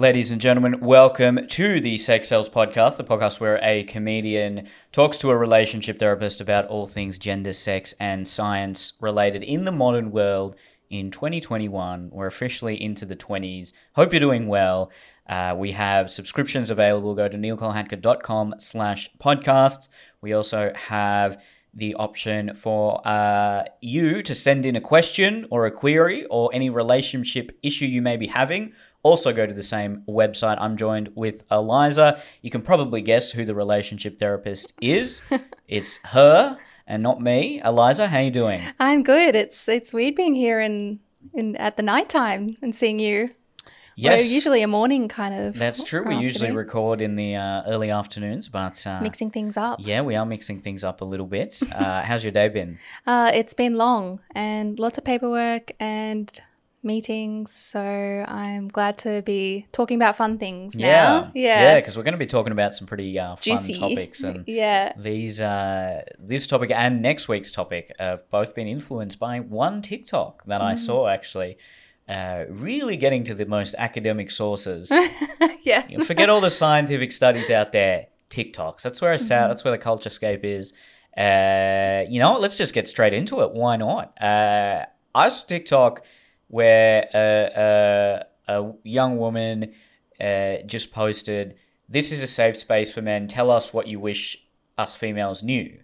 Ladies and gentlemen, welcome to the Sex Sells Podcast, the podcast where a comedian talks to a relationship therapist about all things gender, sex, and science related in the modern world in 2021. We're officially into the 20s. Hope you're doing well. Uh, we have subscriptions available. Go to neelkolhatkar.com slash podcasts. We also have the option for uh, you to send in a question or a query or any relationship issue you may be having also go to the same website. I'm joined with Eliza. You can probably guess who the relationship therapist is. it's her and not me. Eliza, how you doing? I'm good. It's it's weird being here in, in at the nighttime and seeing you. Yes. We're usually a morning kind of. That's true. We usually record in the uh, early afternoons, but uh, mixing things up. yeah, we are mixing things up a little bit. Uh, how's your day been? Uh, it's been long and lots of paperwork and meetings. So I'm glad to be talking about fun things now. yeah, Yeah. because we're going to be talking about some pretty uh, fun Juicy. topics and. yeah. These, uh, this topic and next week's topic have both been influenced by one TikTok that Mm. I saw actually. Uh, really getting to the most academic sources. yeah. You know, Forget all the scientific studies out there. TikToks. That's where I sat. Mm-hmm. That's where the culture scape is. Uh, you know, let's just get straight into it. Why not? Uh, I saw TikTok where a, a, a young woman uh, just posted, "This is a safe space for men. Tell us what you wish us females knew."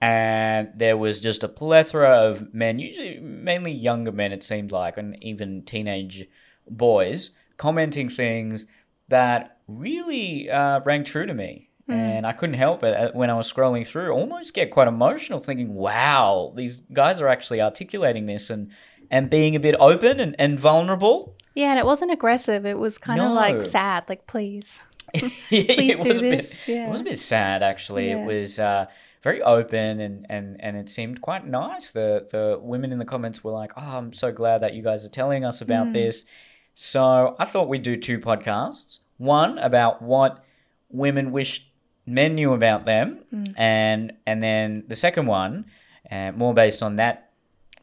And there was just a plethora of men, usually mainly younger men, it seemed like, and even teenage boys, commenting things that really uh, rang true to me. And I couldn't help it uh, when I was scrolling through, almost get quite emotional, thinking, wow, these guys are actually articulating this and, and being a bit open and, and vulnerable. Yeah, and it wasn't aggressive. It was kind of like sad, like please. Please do this, Bit, yeah. It was a bit sad, actually. Yeah. It was uh, very open and, and, and it seemed quite nice. The, the women in the comments were like, oh, I'm so glad that you guys are telling us about Hmm. this. So I thought we'd do two podcasts one about what women wish men knew about them, and, and then the second one, uh, more based on that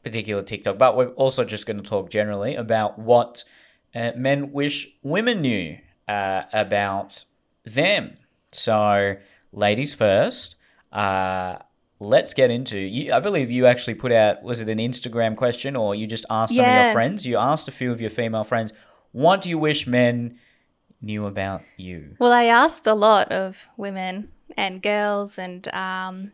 particular TikTok, but we're also just going to talk generally about what uh, men wish women knew uh, about them. So, ladies first. Uh, let's get into. You, I believe you actually put out. Was it an Instagram question, or you just asked some of your friends? You asked a few of your female friends, "What do you wish men knew about you?" Well, I asked a lot of women and girls and um,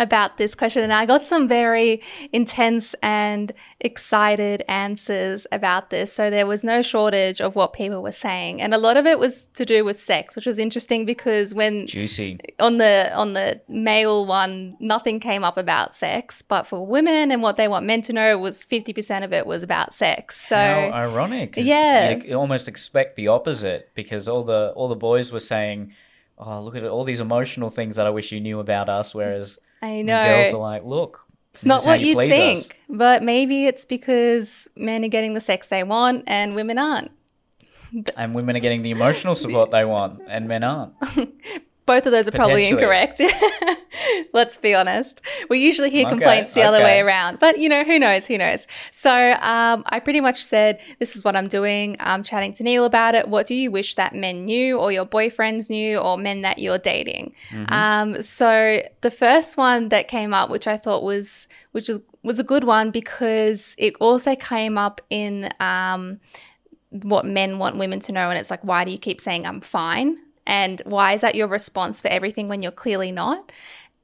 about this question, and I got some very intense and excited answers about this. So there was no shortage of what people were saying, and a lot of it was to do with sex, which was interesting because when Juicy. on the on the male one, nothing came up about sex, but for women and what they want men to know was fifty percent of it was about sex. So How ironic. Yeah. you'd almost expect the opposite because all the all the boys were saying, "Oh, look at all these emotional things that I wish you knew about us," whereas I the know girls are like, "Look, It's not what you think, us." but maybe it's because men are getting the sex they want and women aren't. and women are getting the emotional support they want, and men aren't." Both of those are probably incorrect. Let's be honest. We usually hear Okay, complaints the other way around, but you know, who knows? Who knows? So um, I pretty much said, This is what I'm doing. I'm chatting to Neil about it. What do you wish that men knew, or your boyfriends knew, or men that you're dating? Um, so the first one that came up, which I thought was, which was, was a good one because it also came up in um, what men want women to know. And it's like, why do you keep saying I'm fine? And why is that your response for everything when you're clearly not?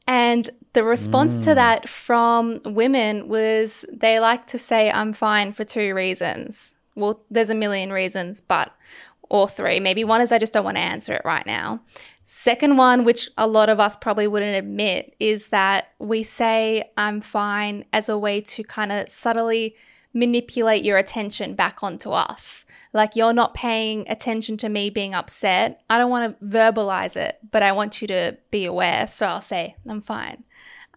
And the response to mm. that from women was they like to say, I'm fine for two reasons. Well, there's a million reasons, but, or three. Maybe one is I just don't want to answer it right now. Second one, which a lot of us probably wouldn't admit, is that we say, I'm fine as a way to kind of subtly manipulate your attention back onto us. Like you're not paying attention to me being upset. I don't want to verbalize it, but I want you to be aware. So I'll say, I'm fine.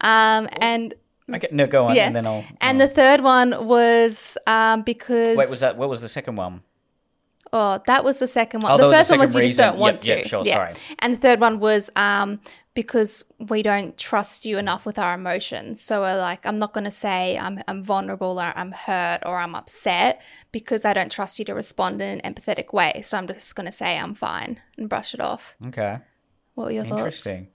Um, and Okay, no, go on, Yeah. and then I'll. and the third one was um, because wait, was that what was the second one? Oh, that was the second one. Oh, the was the first one was you just don't want Yep, to. yep, sure, sorry. And the third one was um, because we don't trust you enough with our emotions. So we're like, I'm not going to say I'm, I'm vulnerable or I'm hurt or I'm upset because I don't trust you to respond in an empathetic way. So I'm just going to say I'm fine and brush it off. Okay. What were your thoughts? Interesting.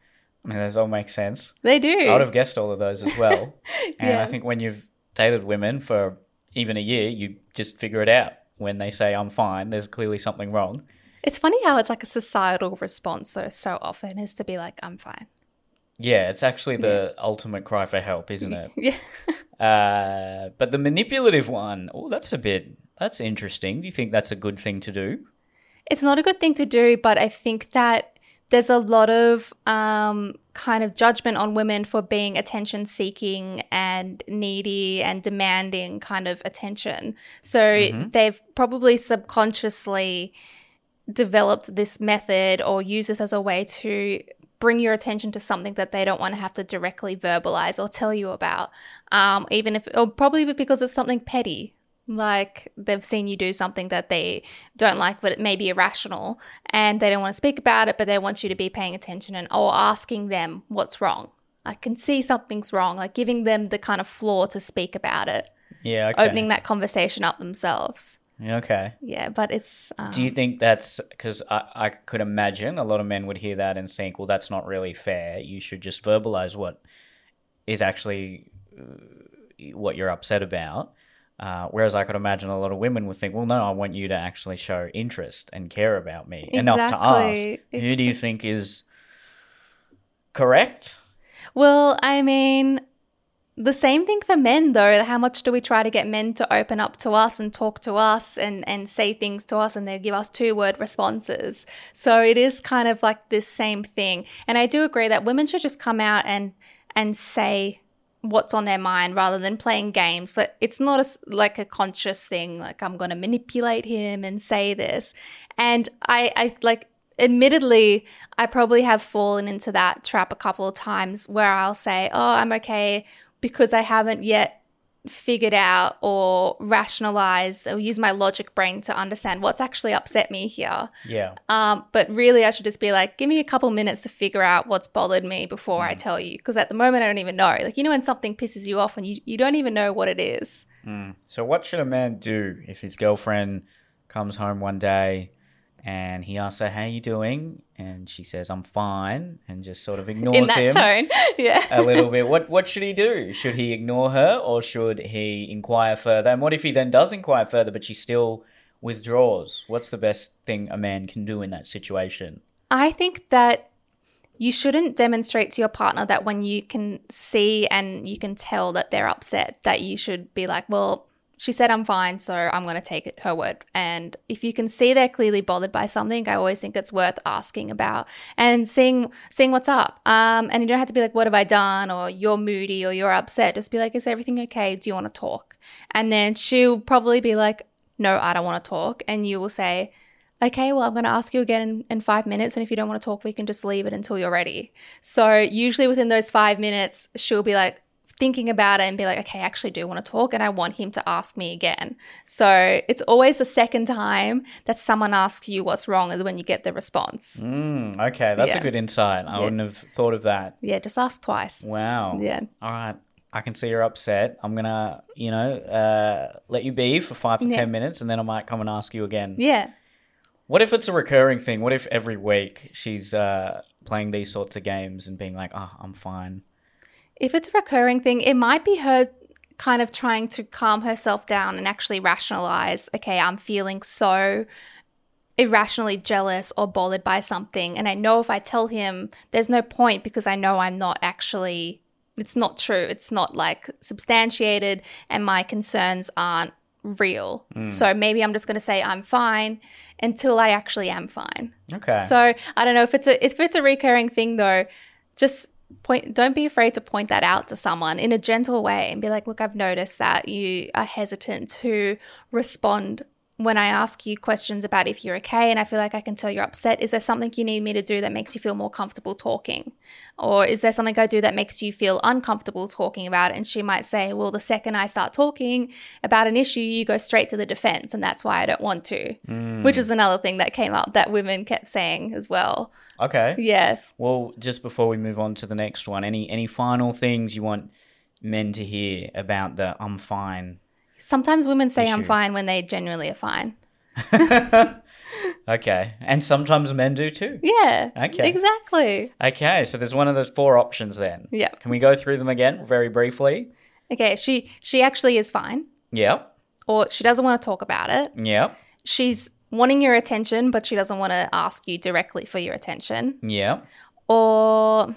I mean, those all make sense. They do. I would have guessed all of those as well. And Yeah. I think when you've dated women for even a year, you just figure it out. When they say I'm fine, there's clearly something wrong. It's funny how it's like a societal response, though, so often is to be like, I'm fine. Yeah, it's actually the ultimate cry for help, isn't it? Yeah. Uh, but the manipulative one, oh, that's a bit, that's interesting. Do you think that's a good thing to do? it's not a good thing to do, but I think that there's a lot of um, kind of judgment on women for being attention seeking and needy and demanding kind of attention. So they've probably subconsciously developed this method or use this as a way to bring your attention to something that they don't want to have to directly verbalize or tell you about. Um, even if or probably because it's something petty like they've seen you do something that they don't like but it may be irrational and they don't want to speak about it but they want you to be paying attention and or asking them what's wrong. I can see something's wrong like giving them the kind of floor to speak about it. Yeah, okay. opening that conversation up themselves Okay. yeah but it's um, Do you think that's because I, I could imagine a lot of men would hear that and think, well, that's not really fair. You should just verbalize what is actually uh, what you're upset about. Uh, whereas I could imagine a lot of women would think, well, no, I want you to actually show interest and care about me enough to ask. Who do you think is correct? Well, I mean, the same thing for men though. How much do we try to get men to open up to us and talk to us and, and say things to us and they give us two word responses? So it is kind of like this same thing. And I do agree that women should just come out and and say what's on their mind rather than playing games but it's not a, like a conscious thing like i'm going to manipulate him and say this and i i like admittedly i probably have fallen into that trap a couple of times where i'll say oh i'm okay because i haven't yet figured out or rationalize or use my logic brain to understand what's actually upset me here Yeah. um, but really, I should just be like, give me a couple minutes to figure out what's bothered me before I tell you. Because at the moment, I don't even know. Like, you know, when something pisses you off and you, you don't even know what it is. So, what should a man do if his girlfriend comes home one day and he asks her, How you doing? And she says, I'm fine, and just sort of ignores in that him tone. yeah. a little bit. What, what should he do? Should he ignore her or should he inquire further? And what if he then does inquire further, but she still withdraws? What's the best thing a man can do in that situation? I think that you shouldn't demonstrate to your partner that when you can see and you can tell that they're upset, that you should be like, well, she said I'm fine, so I'm going to take her word. And if you can see they're clearly bothered by something, I always think it's worth asking about and seeing seeing what's up. Um, and you don't have to be like, "What have I done?" or "You're moody" or "You're upset." Just be like, "Is everything okay? Do you want to talk?" And then she'll probably be like, "No, I don't want to talk," and you will say, okay, well, I'm going to ask you again in, in five minutes. And if you don't want to talk, we can just leave it until you're ready. So, usually within those five minutes, she'll be like thinking about it and be like, okay, I actually do want to talk. And I want him to ask me again. So, it's always the second time that someone asks you what's wrong is when you get the response. Mm, okay, that's Yeah. a good insight. I Yeah. wouldn't have thought of that. Yeah, just ask twice. Wow. Yeah. All right. I can see you're upset. I'm going to, you know, uh, let you be for five to Yeah. 10 minutes and then I might come and ask you again. Yeah. What if it's a recurring thing? What if every week she's uh, playing these sorts of games and being like, oh, I'm fine? If it's a recurring thing, it might be her kind of trying to calm herself down and actually rationalize, okay, I'm feeling so irrationally jealous or bothered by something. And I know if I tell him, there's no point because I know I'm not actually, it's not true. It's not like substantiated and my concerns aren't real. Hmm. So maybe I'm just going to say I'm fine until I actually am fine. Okay. So I don't know if it's a if it's a recurring thing though, just point don't be afraid to point that out to someone in a gentle way and be like, look, I've noticed that you are hesitant to respond when I ask you questions about if you're okay and I feel like I can tell you're upset, is there something you need me to do that makes you feel more comfortable talking? Or is there something I do that makes you feel uncomfortable talking about it? And she might say, Well, the second I start talking about an issue, you go straight to the defense. And that's why I don't want to, which was mm. another thing that came up that women kept saying as well. Okay. Yes. Well, just before we move on to the next one, any any final things you want men to hear about the I'm fine? Sometimes women say I'm fine when they genuinely are fine. Okay. And sometimes men do too. Yeah. Okay. Exactly. Okay, so there's one of those four options then. Yeah. Can we go through them again very briefly? Okay. She she actually is fine, Yep. or she doesn't want to talk about it. Yep. She's wanting your attention, but she doesn't want to ask you directly for your attention, Yep. or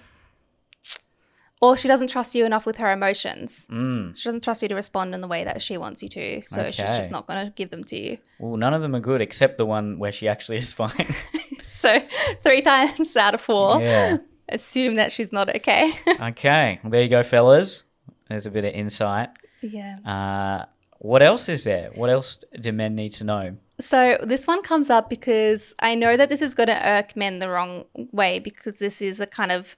or she doesn't trust you enough with her emotions. Mm. She doesn't trust you to respond in the way that she wants you to, so she's just not going to give them to you. Well, none of them are good except the one where she actually is fine. So three times out of four, yeah. assume that she's not okay. Okay. Well, there you go, fellas. There's a bit of insight. yeah. Uh, what else is there? What else do men need to know? So this one comes up because I know that this is going to irk men the wrong way because this is a kind of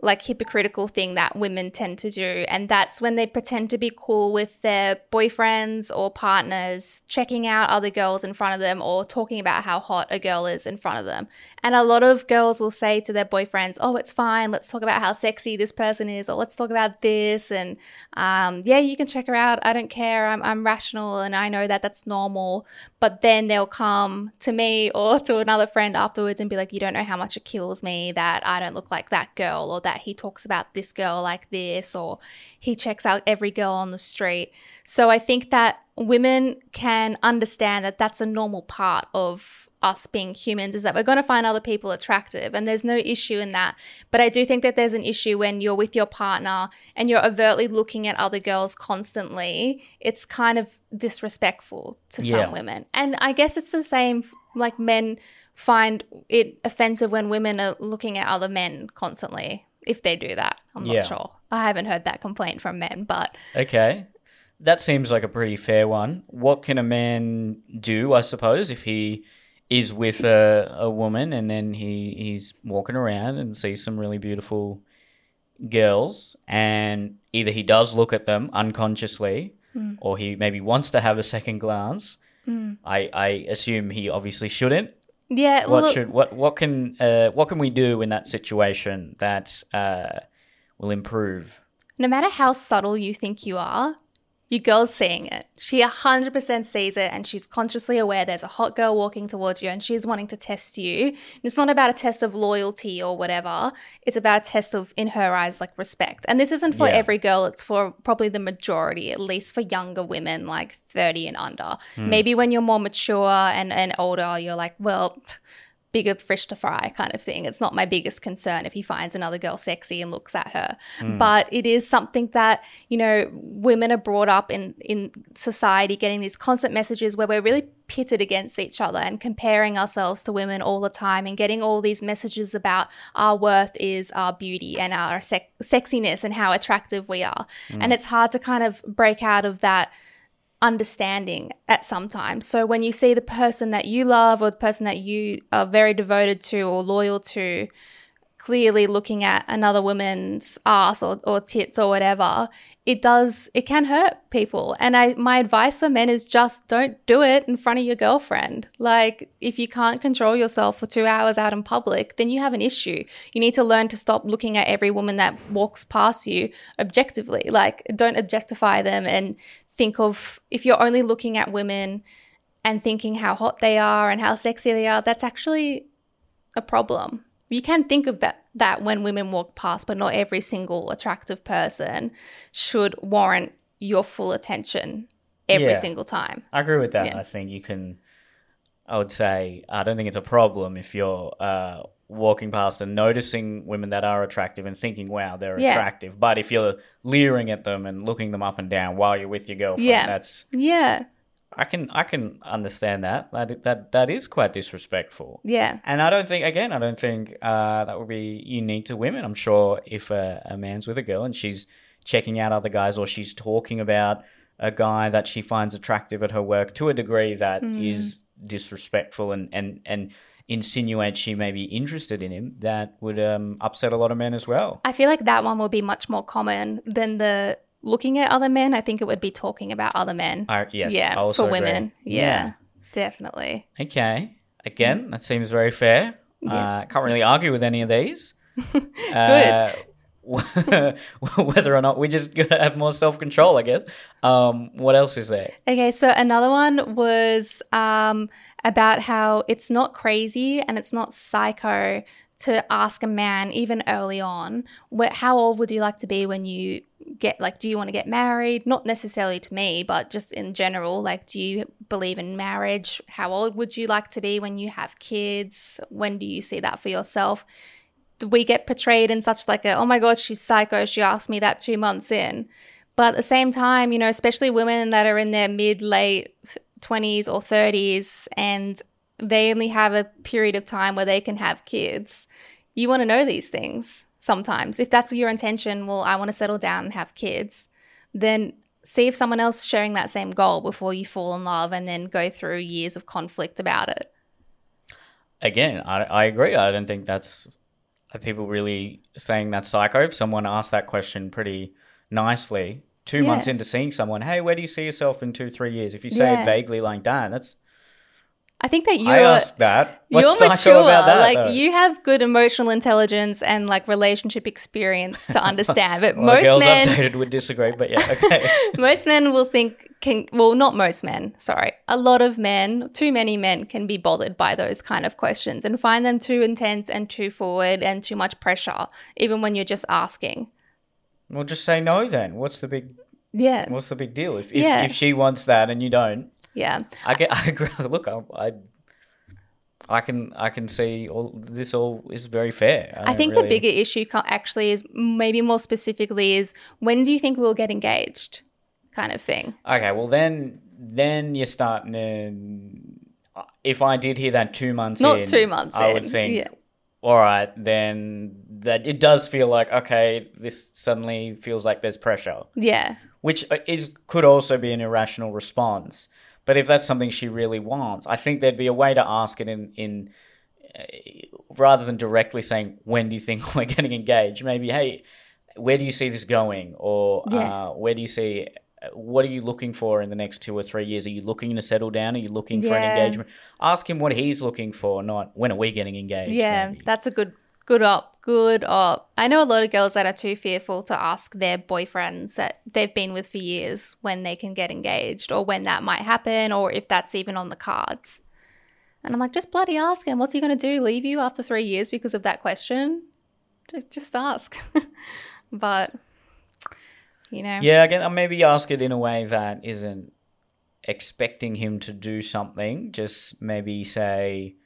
like hypocritical thing that women tend to do and that's when they pretend to be cool with their boyfriends or partners checking out other girls in front of them or talking about how hot a girl is in front of them. And a lot of girls will say to their boyfriends oh it's fine let's talk about how sexy this person is or let's talk about this and um, yeah you can check her out i don't care I'm, I'm rational and i know that that's normal. But then they'll come to me or to another friend afterwards and be like you don't know how much it kills me that i don't look like that girl or that he talks about this girl like this or he checks out every girl on the street. So i think that women can understand that that's a normal part of us being humans is that we're going to find other people attractive and there's no issue in that. But i do think that there's an issue when you're with your partner and you're overtly looking at other girls constantly. It's kind of disrespectful to Yeah. some women. And i guess it's the same like men find it offensive when women are looking at other men constantly if they do that i'm not Yeah. sure i haven't heard that complaint from men but Okay. That seems like a pretty fair one. What can a man do, I suppose, if he is with a, a woman and then he, he's walking around and sees some really beautiful girls and either he does look at them unconsciously hmm. or he maybe wants to have a second glance. Hmm. I, I assume he obviously shouldn't. Yeah well what should what what can uh, what can we do in that situation that uh, will improve? no matter how subtle you think you are, your girl's seeing it. She 100% sees it and she's consciously aware there's a hot girl walking towards you and she's wanting to test you. And it's not about a test of loyalty or whatever. It's about a test of, in her eyes, like respect. And this isn't for Yeah. every girl, it's for probably the majority, at least for younger women, like 30 and under. Hmm. Maybe when you're more mature and, and older, you're like, well, bigger fish to fry kind of thing. It's not my biggest concern if he finds another girl sexy and looks at her. Hmm. But it is something that, you know, women are brought up in in society getting these constant messages where we're really pitted against each other and comparing ourselves to women all the time and getting all these messages about our worth is our beauty and our sexiness and how attractive we are. Hmm. And it's hard to kind of break out of that understanding at some time. So when you see the person that you love or the person that you are very devoted to or loyal to clearly looking at another woman's ass or, or tits or whatever, it does it can hurt people. And I my advice for men is just don't do it in front of your girlfriend. Like if you can't control yourself for two hours out in public, then you have an issue. You need to learn to stop looking at every woman that walks past you objectively. Like don't objectify them and think of if you're only looking at women and thinking how hot they are and how sexy they are, that's actually a problem. You can think of that, that when women walk past, but not every single attractive person should warrant your full attention every Yeah. single time. I agree with that. Yeah. I think you can. I would say I don't think it's a problem if you're uh, walking past and noticing women that are attractive and thinking, "Wow, they're Yeah. attractive." But if you're leering at them and looking them up and down while you're with your girlfriend, Yeah. that's Yeah. I can I can understand that. That that that is quite disrespectful. Yeah. And I don't think, again, I don't think uh, that would be unique to women. I'm sure if a, a man's with a girl and she's checking out other guys or she's talking about a guy that she finds attractive at her work to a degree that Mm. is disrespectful and and and insinuates she may be interested in him, that would um, upset a lot of men as well. I feel like that one will be much more common than the looking at other men. I think it would be talking about other men. I, yes, yeah, I also for women. Yeah, definitely. Okay. Again, that seems very fair. Yeah. Uh, can't really argue with any of these. Uh, whether or not we just gotta have more self control, I guess. Um, what else is there? Okay, so another one was um, about how it's not crazy and it's not psycho to ask a man even early on, wh- how old would you like to be when you get like, do you want to get married? Not necessarily to me, but just in general, like, do you believe in marriage? How old would you like to be when you have kids? When do you see that for yourself? we get portrayed in such like a oh my god she's psycho she asked me that two months in but at the same time you know especially women that are in their mid late 20s or 30s and they only have a period of time where they can have kids you want to know these things sometimes if that's your intention well i want to settle down and have kids then see if someone else sharing that same goal before you fall in love and then go through years of conflict about it Again, I, I agree. I don't think that's people really saying that's psycho. If someone asked that question pretty nicely, two Yeah. months into seeing someone, hey, where do you see yourself in two, three years? If you say Yeah. it vaguely like that, that's i think that you're I that. What's you're mature. about that? like though? you have good emotional intelligence and like relationship experience to understand. But Well, most girls men, updated would disagree, but yeah, okay. most men will think can well, not most men. Sorry, a lot of men, too many men, can be bothered by those kind of questions and find them too intense and too forward and too much pressure, even when you're just asking. Well, just say no then. What's the big Yeah, What's the big deal? If if, Yeah. if she wants that and you don't, yeah. I get. I agree. Look, I, I, I can I can see all this. All is very fair. I don't think the bigger issue actually is maybe more specifically is when do you think we'll get engaged, kind of thing. Okay, well then, then you're starting to. If I did hear that two months Not in, two months I in. would think, Yeah. All right, then that it does feel like okay, this suddenly feels like there's pressure, Yeah. which uh, is could also be an irrational response. But if that's something she really wants, I think there'd be a way to ask it in in uh, rather than directly saying when do you think we're getting engaged. Maybe hey, where do you see this going, or Yeah. uh, where do you see what are you looking for in the next two or three years? Are you looking to settle down? Are you looking for an engagement? Ask him what he's looking for, not when are we getting engaged. Yeah, maybe. that's a good good op. Good op. I know a lot of girls that are too fearful to ask their boyfriends that they've been with for years when they can get engaged or when that might happen or if that's even on the cards. And I'm like, just bloody ask him. What's he going to do? Leave you after three years because of that question? Just ask. but, you know, Yeah, again, maybe ask it in a way that isn't expecting him to do something. Just maybe say,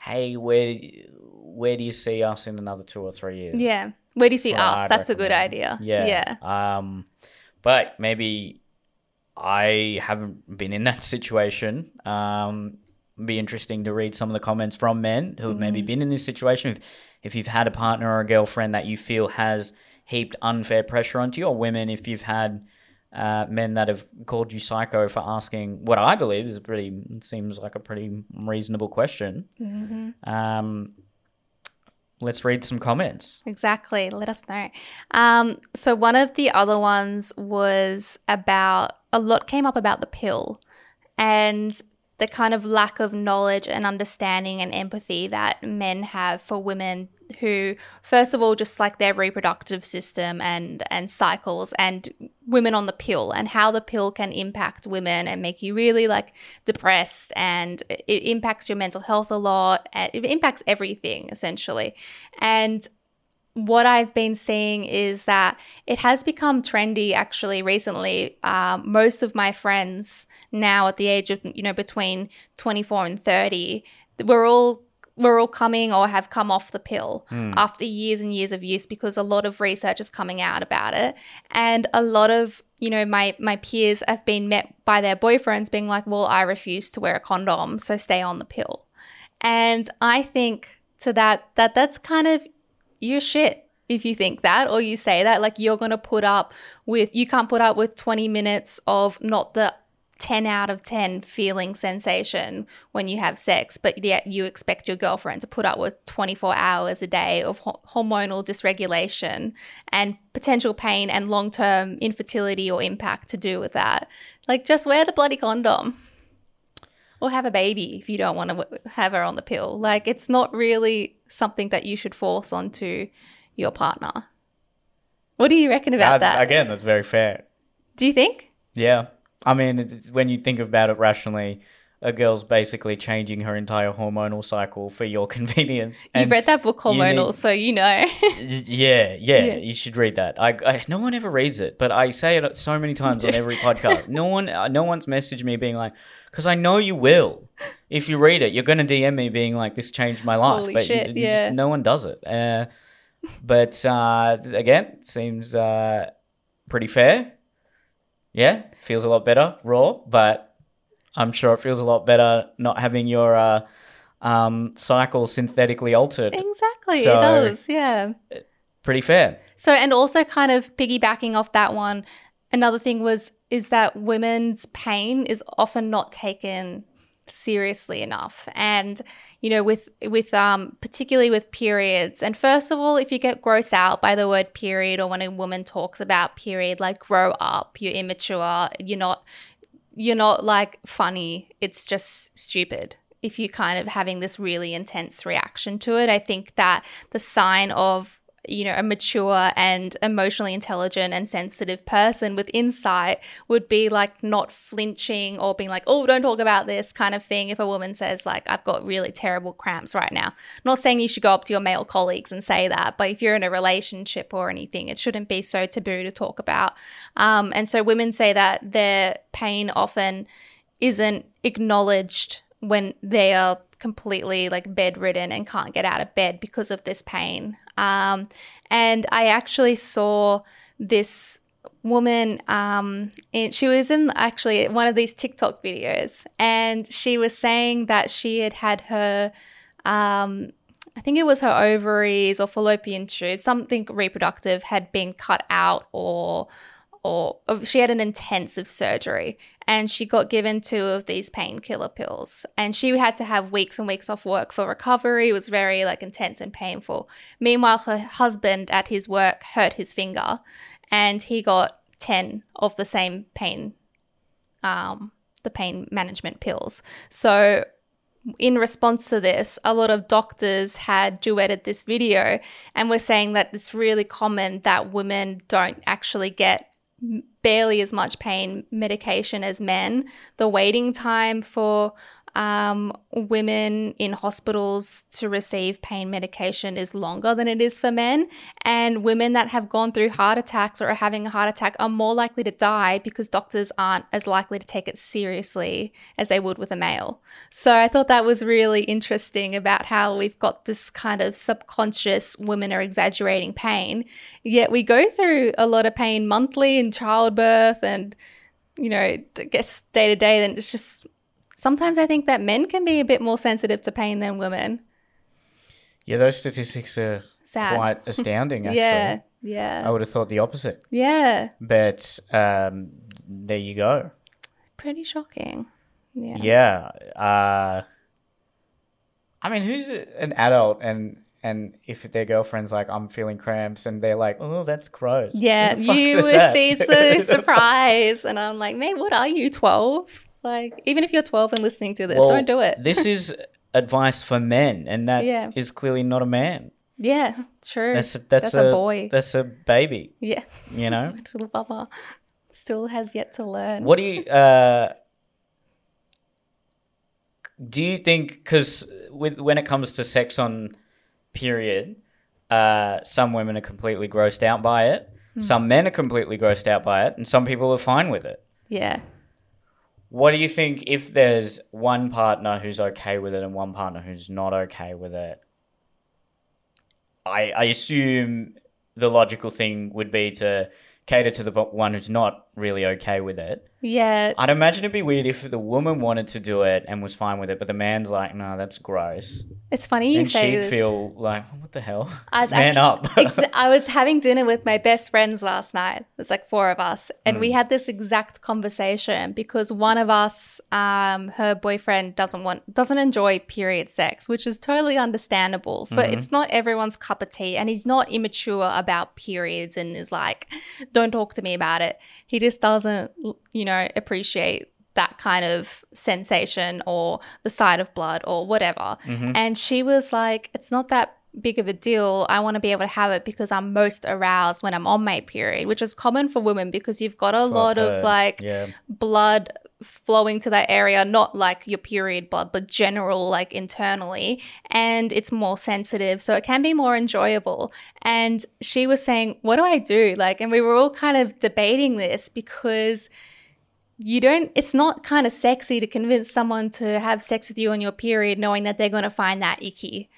"Hey, where where do you see us in another two or three years?" yeah. Where do you see What us? I'd That's a good idea. Yeah. Yeah. Um, but maybe I haven't been in that situation. Um, be interesting to read some of the comments from men who have Mm-hmm. maybe been in this situation. If, if you've had a partner or a girlfriend that you feel has heaped unfair pressure onto you, or women, if you've had uh, men that have called you psycho for asking what I believe is a pretty seems like a pretty reasonable question. Mm-hmm. Um, let's read some comments. Exactly. Let us know. Um, so one of the other ones was about a lot came up about the pill and the kind of lack of knowledge and understanding and empathy that men have for women who first of all just like their reproductive system and and cycles and women on the pill and how the pill can impact women and make you really like depressed and it impacts your mental health a lot it impacts everything essentially and what I've been seeing is that it has become trendy actually recently. Um, most of my friends now at the age of, you know, between 24 and 30, we're all we're all coming or have come off the pill hmm. after years and years of use because a lot of research is coming out about it. And a lot of you know my my peers have been met by their boyfriends being like well i refuse to wear a condom so stay on the pill. And i think to that that that's kind of your shit if you think that or you say that. Like you're going to put up with you can't put up with 20 minutes of not the 10 out of 10 feeling sensation when you have sex, but yet you expect your girlfriend to put up with 24 hours a day of ho- hormonal dysregulation and potential pain and long term infertility or impact to do with that. Like, just wear the bloody condom or have a baby if you don't want to have her on the pill. Like, it's not really something that you should force onto your partner. What do you reckon about That- that? Again, that's very fair. Do you think? Yeah. I mean, it's, when you think about it rationally, a girl's basically changing her entire hormonal cycle for your convenience. You've And read that book, you Hormonal, need- so you know. yeah, yeah, Yeah. you should read that. I, I, no one ever reads it, but I say it so many times on every podcast. No one, uh, no one's messaged me being like, because I know you will. If you read it, you're gonna DM me being like, "This changed my life," Holy but shit, you, you yeah. just, no one does it. Uh, but uh, again, seems uh, pretty fair. Yeah, feels a lot better raw, but I'm sure it feels a lot better not having your uh, um, cycle synthetically altered. exactly, So- it does. Yeah. Pretty fair. So, and also kind of piggybacking off that one, another thing was is that women's pain is often not taken seriously enough. And you know with with um particularly with periods and first of all if you get grossed out by the word period or when a woman talks about period like grow up you're immature you're not you're not like funny it's just stupid. If you're kind of having this really intense reaction to it i think that the sign of you know a mature and emotionally intelligent and sensitive person with insight would be like not flinching or being like oh don't talk about this kind of thing if a woman says like i've got really terrible cramps right now not saying you should go up to your male colleagues and say that but if you're in a relationship or anything it shouldn't be so taboo to talk about um, and so women say that their pain often isn't acknowledged when they are completely like bedridden and can't get out of bed because of this pain. Um, and I actually saw this woman um she was in actually one of these TikTok videos and she was saying that she had had her um I think it was her ovaries or fallopian tube something reproductive had been cut out or or she had an intensive surgery and she got given two of these painkiller pills. And she had to have weeks and weeks off work for recovery. It was very like intense and painful. Meanwhile her husband at his work hurt his finger and he got 10 of the same pain um, the pain management pills. So in response to this, a lot of doctors had duetted this video and were saying that it's really common that women don't actually get barely as much pain medication as men. The waiting time for um, women in hospitals to receive pain medication is longer than it is for men. And women that have gone through heart attacks or are having a heart attack are more likely to die because doctors aren't as likely to take it seriously as they would with a male. So I thought that was really interesting about how we've got this kind of subconscious women are exaggerating pain, yet we go through a lot of pain monthly in childbirth and you know, I guess day to day, then it's just sometimes I think that men can be a bit more sensitive to pain than women. Yeah, those statistics are Sad. quite astounding. Actually, yeah, yeah, I would have thought the opposite, yeah. but um, there you go. Pretty shocking. Yeah. Yeah. Uh, I mean, who's an adult and and if their girlfriend's like, I'm feeling cramps, and they're like, oh, that's gross. Yeah, Who the fuck you would that? be so surprised. And I'm like, man, what are you, 12? Like, even if you're 12 and listening to this, Well, don't do it. this is advice for men, and that is Yeah. clearly not a man. yeah, true. That's a, that's, That's a boy. That's a baby. yeah. You know. Little Bubba still has yet to learn. What do you uh do you think because with when it comes to sex on period, uh, some women are completely grossed out by it, Hmm. some men are completely grossed out by it, and some people are fine with it. Yeah. What do you think if there's one partner who's okay with it and one partner who's not okay with it? I I assume the logical thing would be to cater to the one who's not really okay with it. Yeah. I'd imagine it'd be weird if the woman wanted to do it and was fine with it, but the man's like, no, that's gross. It's funny you and say she'd this. feel like, what the hell? I was Man actu- up. ex- I was having dinner with my best friends last night. There's like four of us, and Hmm. we had this exact conversation because one of us, um, her boyfriend doesn't want, doesn't enjoy period sex, which is totally understandable. For Mm-hmm. it's not everyone's cup of tea, and he's not immature about periods and is like, "Don't talk to me about it." He just doesn't, you know, appreciate that kind of sensation or the sight of blood or whatever. Mm-hmm. And she was like, it's not that big of a deal. I want to be able to have it because I'm most aroused when I'm on my period, which is common for women because you've got a That's lot of like yeah. blood flowing to that area, not like your period blood, but general, like internally. And it's more sensitive. So it can be more enjoyable. And she was saying, What do I do? Like, and we were all kind of debating this because you don't, it's not kind of sexy to convince someone to have sex with you on your period knowing that they're going to find that icky.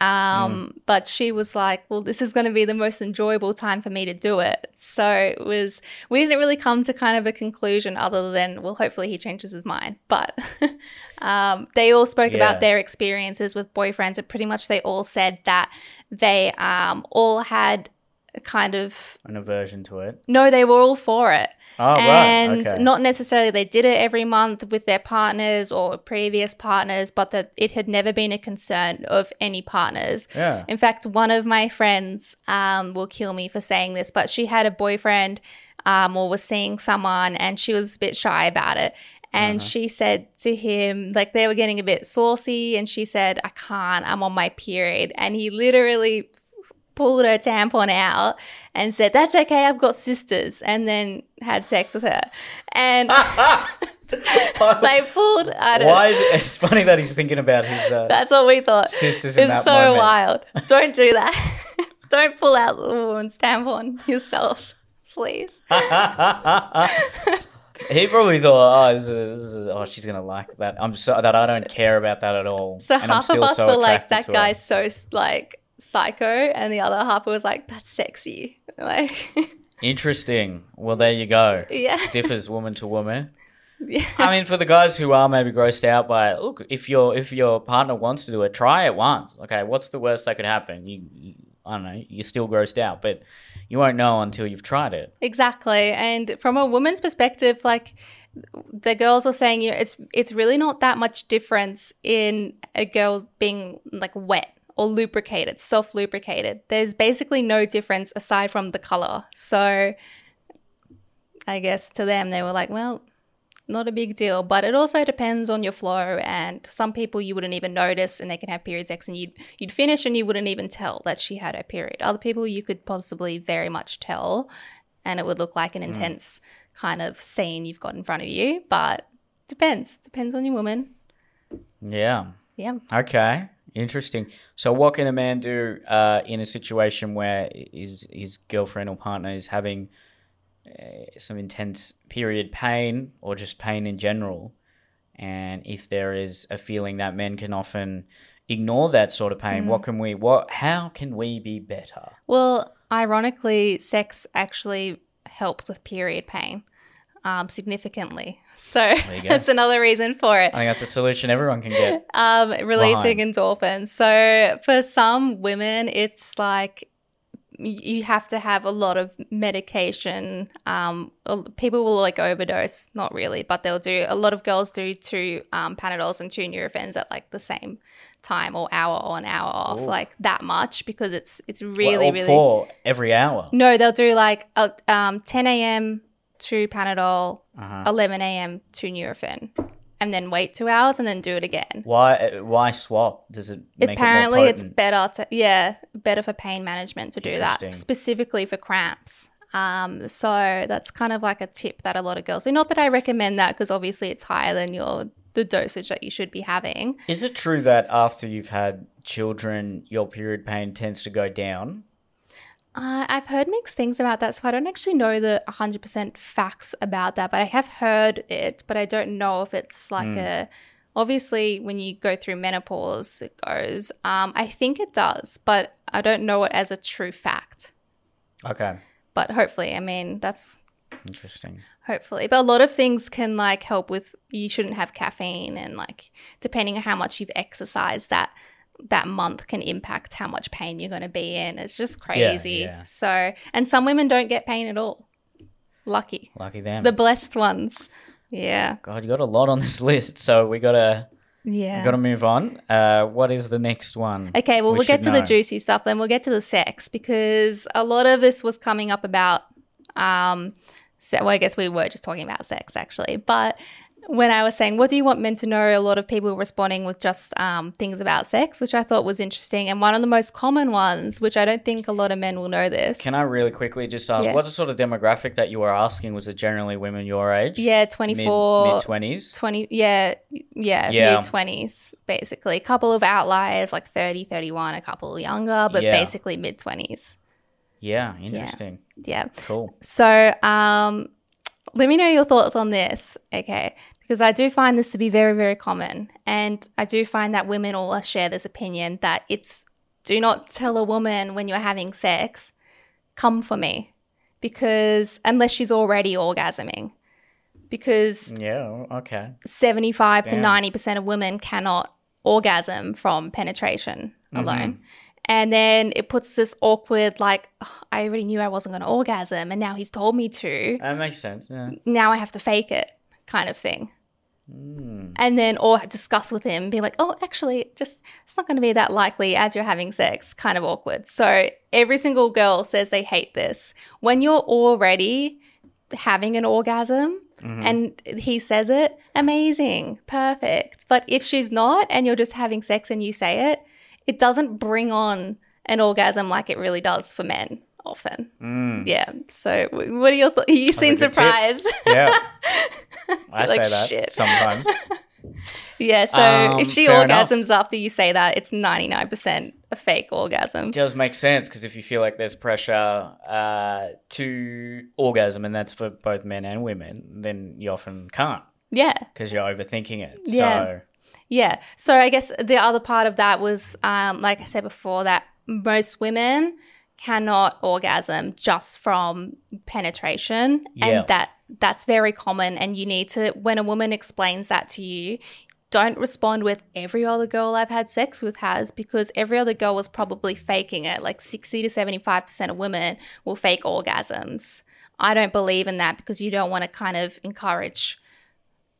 Um, But she was like, well, this is going to be the most enjoyable time for me to do it. So it was, we didn't really come to kind of a conclusion other than, well, hopefully he changes his mind. But um, they all spoke Yeah. about their experiences with boyfriends, and pretty much they all said that they um, all had kind of, An aversion to it. no, they were all for it Oh, and right. Okay. not necessarily they did it every month with their partners or previous partners, but that it had never been a concern of any partners. yeah. In fact, one of my friends um, will kill me for saying this, but she had a boyfriend um, or was seeing someone and she was a bit shy about it. And she said to him, like they were getting a bit saucy, and she said, I can't, I'm on my period. And he literally pulled her tampon out and said, That's okay, I've got sisters, and then had sex with her. And they pulled, I don't Why know. is it? It's funny that he's thinking about his uh, That's what we thought. sisters in It's so moment. wild. Don't do that. Don't pull out the woman's tampon yourself, please. he probably thought, oh, this is, this is, oh, she's gonna like that. I'm so that I don't care about that at all. So And I'm half of us so were like, that guy's her." so like psycho, and the other half was like, that's sexy. Like, Interesting. Well, there you go. yeah. Differs woman to woman. yeah. I mean, for the guys who are maybe grossed out by it, look, if your if your partner wants to do it, try it once. Okay, what's the worst that could happen? You, you I don't know, you're still grossed out, but you won't know until you've tried it. Exactly. And from a woman's perspective, like the girls were saying, you know, it's it's really not that much difference in a girl being like wet or lubricated, self lubricated. There's basically no difference aside from the color. So I guess to them they were like, well, not a big deal. But it also depends on your flow and some people you wouldn't even notice and they can have period sex and you'd you'd finish and you wouldn't even tell that she had her period. Other people you could possibly very much tell and it would look like an hmm. intense kind of scene you've got in front of you. But depends. Depends on your woman. Yeah. Yeah. Okay. Interesting. So, what can a man do uh, in a situation where his his girlfriend or partner is having uh, some intense period pain or just pain in general? And if there is a feeling that men can often ignore that sort of pain, what can we? What? How can we be better? Well, ironically, sex actually helps with period pain um, significantly. So that's another reason for it. I think that's a solution everyone can get. um, releasing endorphins. So for some women, it's like you have to have a lot of medication. Um, people will like overdose, not really, but they'll do. A lot of girls do two um, Panadols and two Nurofens at like the same time, or hour on, hour off, Ooh. like that much because it's it's really or really. for every hour. No, they'll do like a, um, 10 a.m. to Panadol, Uh-huh. 11 a.m. to Nurofen, and then wait two hours and then do it again. Why? Why swap? Does it make Apparently, it it's better to yeah, better for pain management to do that specifically for cramps. Um, so that's kind of like a tip that a lot of girls do. Not that I recommend that because obviously it's higher than your the dosage that you should be having. Is it true that after you've had children, your period pain tends to go down? Uh, I've heard mixed things about that, so I don't actually know the 100% facts about that, but I have heard it, but I don't know if it's like a. Obviously, when you go through menopause, it goes. Um, I think it does, but I don't know it as a true fact. Okay. But hopefully, I mean, that's Interesting. hopefully. But a lot of things can like help with you shouldn't have caffeine and like depending on how much you've exercised that that month can impact how much pain you're going to be in. It's just crazy. yeah. So, and some women don't get pain at all. Lucky. Lucky them. The blessed ones. Yeah. God, you got a lot on this list, so we gotta Yeah. we gotta move on. Uh, what is the next one? Okay, well, We we'll get to the juicy stuff, then we'll get to the sex because a lot of this was coming up about. Um, se- well, I guess we were just talking about sex actually, but when I was saying, "What do you want men to know?" a lot of people were responding with just um, things about sex, which I thought was interesting. And one of the most common ones, which I don't think a lot of men will know this. Can I really quickly just ask Yeah. what's the sort of demographic that you were asking? Was it generally women your age? yeah, twenty four. mid twenties. 20 yeah yeah, Yeah. mid 20s basically a couple of outliers like 30 31 a couple younger but Yeah. basically mid 20s Yeah, interesting. yeah Cool. so um let me know your thoughts on this okay because i do find this to be very very common and i do find that women all share this opinion that it's do not tell a woman when you're having sex come for me because unless she's already orgasming because Yeah. Okay. 75 to 90% of women cannot orgasm from penetration Mm-hmm. And then it puts this awkward, like, "Oh, I already knew I wasn't going to orgasm, and now he's told me to. That makes sense. Yeah. Now I have to fake it, kind of thing. Mm. And then, or discuss with him, be like, oh, actually, just it's not going to be that likely as you're having sex, kind of awkward. So every single girl says they hate this. When you're already having an orgasm, Mm-hmm. and he says it, amazing, perfect. But if she's not and you're just having sex and you say it, it doesn't bring on an orgasm like it really does for men often. Mm. Yeah. So, what are your thoughts? You seem a good tip. surprised. Yeah. I Like, say that shit. sometimes. yeah. So, Um, if she fair enough. orgasms after you say that, it's 99% a fake orgasm. It does make sense because if you feel like there's pressure uh, to orgasm, and that's for both men and women, then you often can't Yeah. because you're overthinking it. Yeah. So Yeah. So I guess the other part of that was, um, like I said before, that most women cannot orgasm just from penetration, Yeah. and that that's very common. And you need to, when a woman explains that to you, don't respond with every other girl I've had sex with has because every other girl was probably faking it. Like 60 to 75% of women will fake orgasms. I don't believe in that because you don't want to kind of encourage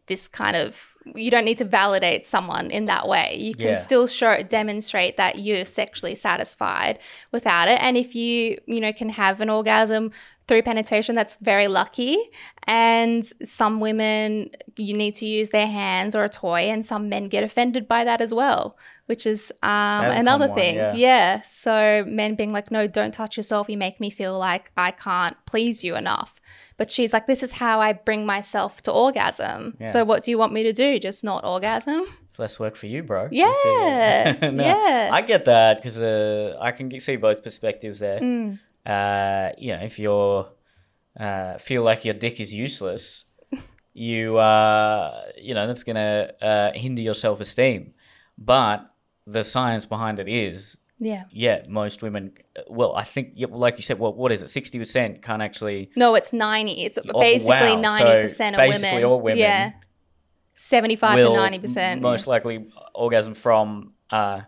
this kind of you don't need to validate someone in that way. You can Yeah. still show demonstrate that you're sexually satisfied without it. And if you, you know, can have an orgasm through penetration, that's very lucky. And some women you need to use their hands or a toy, and some men get offended by that as well, which is um, another common one, thing. yeah. yeah. So men being like, no, don't touch yourself. You make me feel like I can't please you enough. But she's like, this is how I bring myself to orgasm. Yeah. So what do you want me to do? Just not orgasm? it's less work for you, bro. Yeah, No, yeah. I get that because uh, I can see both perspectives there. Mm. Uh, you know, if you're uh, feel like your dick is useless, you uh, you know that's gonna uh, hinder your self esteem. But the science behind it is Yeah. yeah, most women. Well, I think, yeah, like you said, well, what is it? Sixty percent can't actually. No, it's 90. It's Oh, basically wow. 90% So of basically women. all women Yeah. 75 will to 90%. most likely orgasm from uh,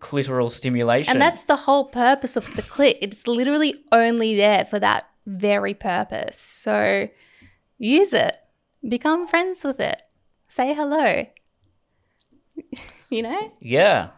clitoral stimulation. And that's the whole purpose of the clit. It's literally only there for that very purpose. So use it. Become friends with it. Say hello. you know? yeah,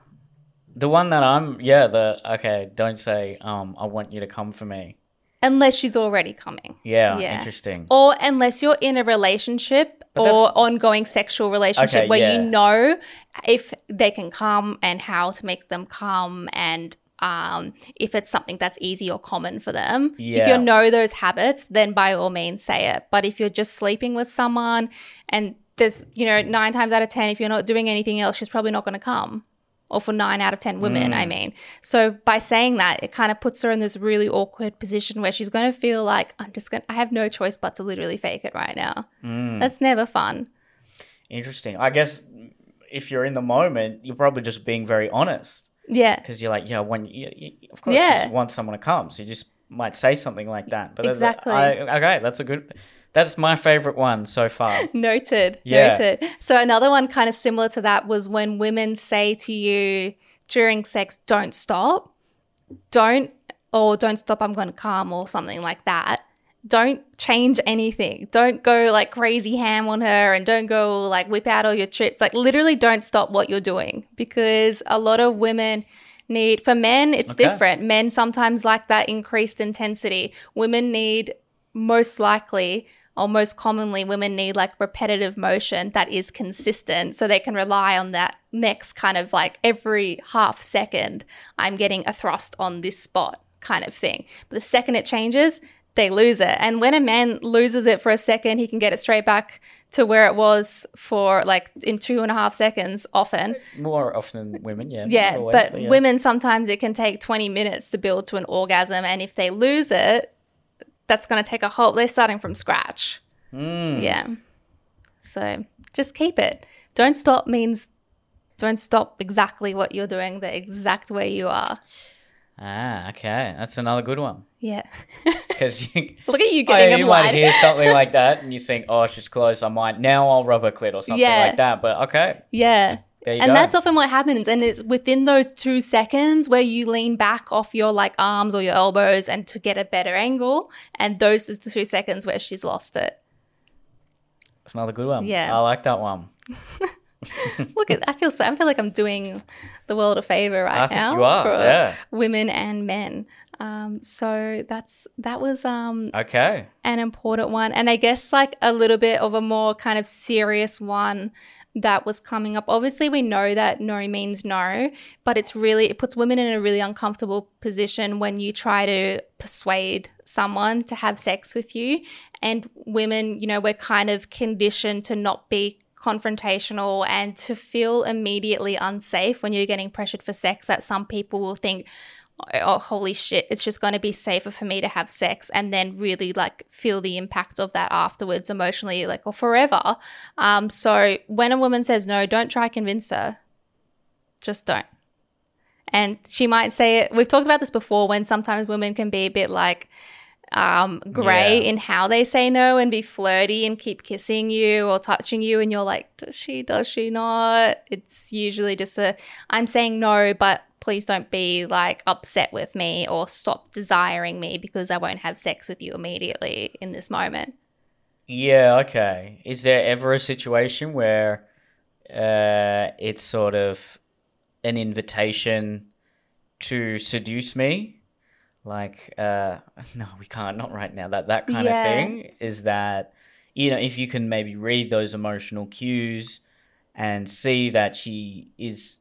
the one that I'm. Yeah, the okay. Don't say um. I want you to come for me. Unless she's already coming. Yeah, Yeah. interesting. Or unless you're in a relationship But or ongoing sexual relationship Okay, where yeah. you know if they can come and how to make them come and um, if it's something that's easy or common for them. If you know those habits, then by all means say it. But if you're just sleeping with someone and there's, you know, nine times out of 10, if you're not doing anything else, she's probably not going to come. Or for nine out of 10 women, Mm. I mean. So by saying that, it kind of puts her in this really awkward position where she's going to feel like, I'm just going to, I have no choice but to literally fake it right now. Mm, That's never fun. interesting. I guess if you're in the moment, you're probably just being very honest Yeah. because you're like, yeah, when you, you, of course, Yeah. you just want someone to come, so you just might say something like that. But Exactly. I- okay, that's a good. That's my favorite one so far. Noted. Yeah. Noted. So another one kind of similar to that was when women say to you during sex, don't stop. Don't or don't stop, I'm gonna come or something like that. Don't change anything. Don't go like crazy ham on her and don't go like whip out all your trips. Like literally don't stop what you're doing because a lot of women need for men it's Okay. different. Men sometimes like that increased intensity. Women need most likely or most commonly women need like repetitive motion that is consistent so they can rely on that next kind of like every half second i'm getting a thrust on this spot kind of thing but the second it changes they lose it and when a man loses it for a second he can get it straight back to where it was for like in two and a half seconds often More often than women, yeah. yeah, always, but yeah. women sometimes it can take 20 minutes to build to an orgasm, and if they lose it, that's going to take a whole. They're starting from scratch. Mm. Yeah. So just keep it. Don't stop means don't stop exactly what you're doing, the exact way you are. Ah, okay. That's another good one. Yeah. Because you, Look at you getting you them might hear something like that and you think, oh, she's close. I might. Now I'll rub her clit or something Yeah. like that. But okay. Yeah. And go. that's often what happens. And it's within those two seconds where you lean back off your like arms or your elbows and to get a better angle. And those is the two seconds where she's lost it. That's another good one. Yeah. I like that one. Look at I feel so I feel like I'm doing the world a favor right I now you are, for yeah. women and men. Um, so that's that was um Okay. an important one, and I guess like a little bit of a more kind of serious one that was coming up. Obviously, we know that no means no, but it's really it puts women in a really uncomfortable position when you try to persuade someone to have sex with you. And women, you know, we're kind of conditioned to not be confrontational and to feel immediately unsafe when you're getting pressured for sex that some people will think oh holy shit it's just going to be safer for me to have sex and then really like feel the impact of that afterwards emotionally like or forever. Um so when a woman says no don't try convince her. Just don't. And she might say it we've talked about this before when sometimes women can be a bit like um gray Yeah. in how they say no and be flirty and keep kissing you or touching you and you're like does she does she not it's usually just a i'm saying no but please don't be like upset with me or stop desiring me because i won't have sex with you immediately in this moment Yeah, okay. Is there ever a situation where uh, it's sort of an invitation to seduce me? Like, uh, no, we can't, not right now. That that kind Yeah. of thing is that you know if you can maybe read those emotional cues and see that she is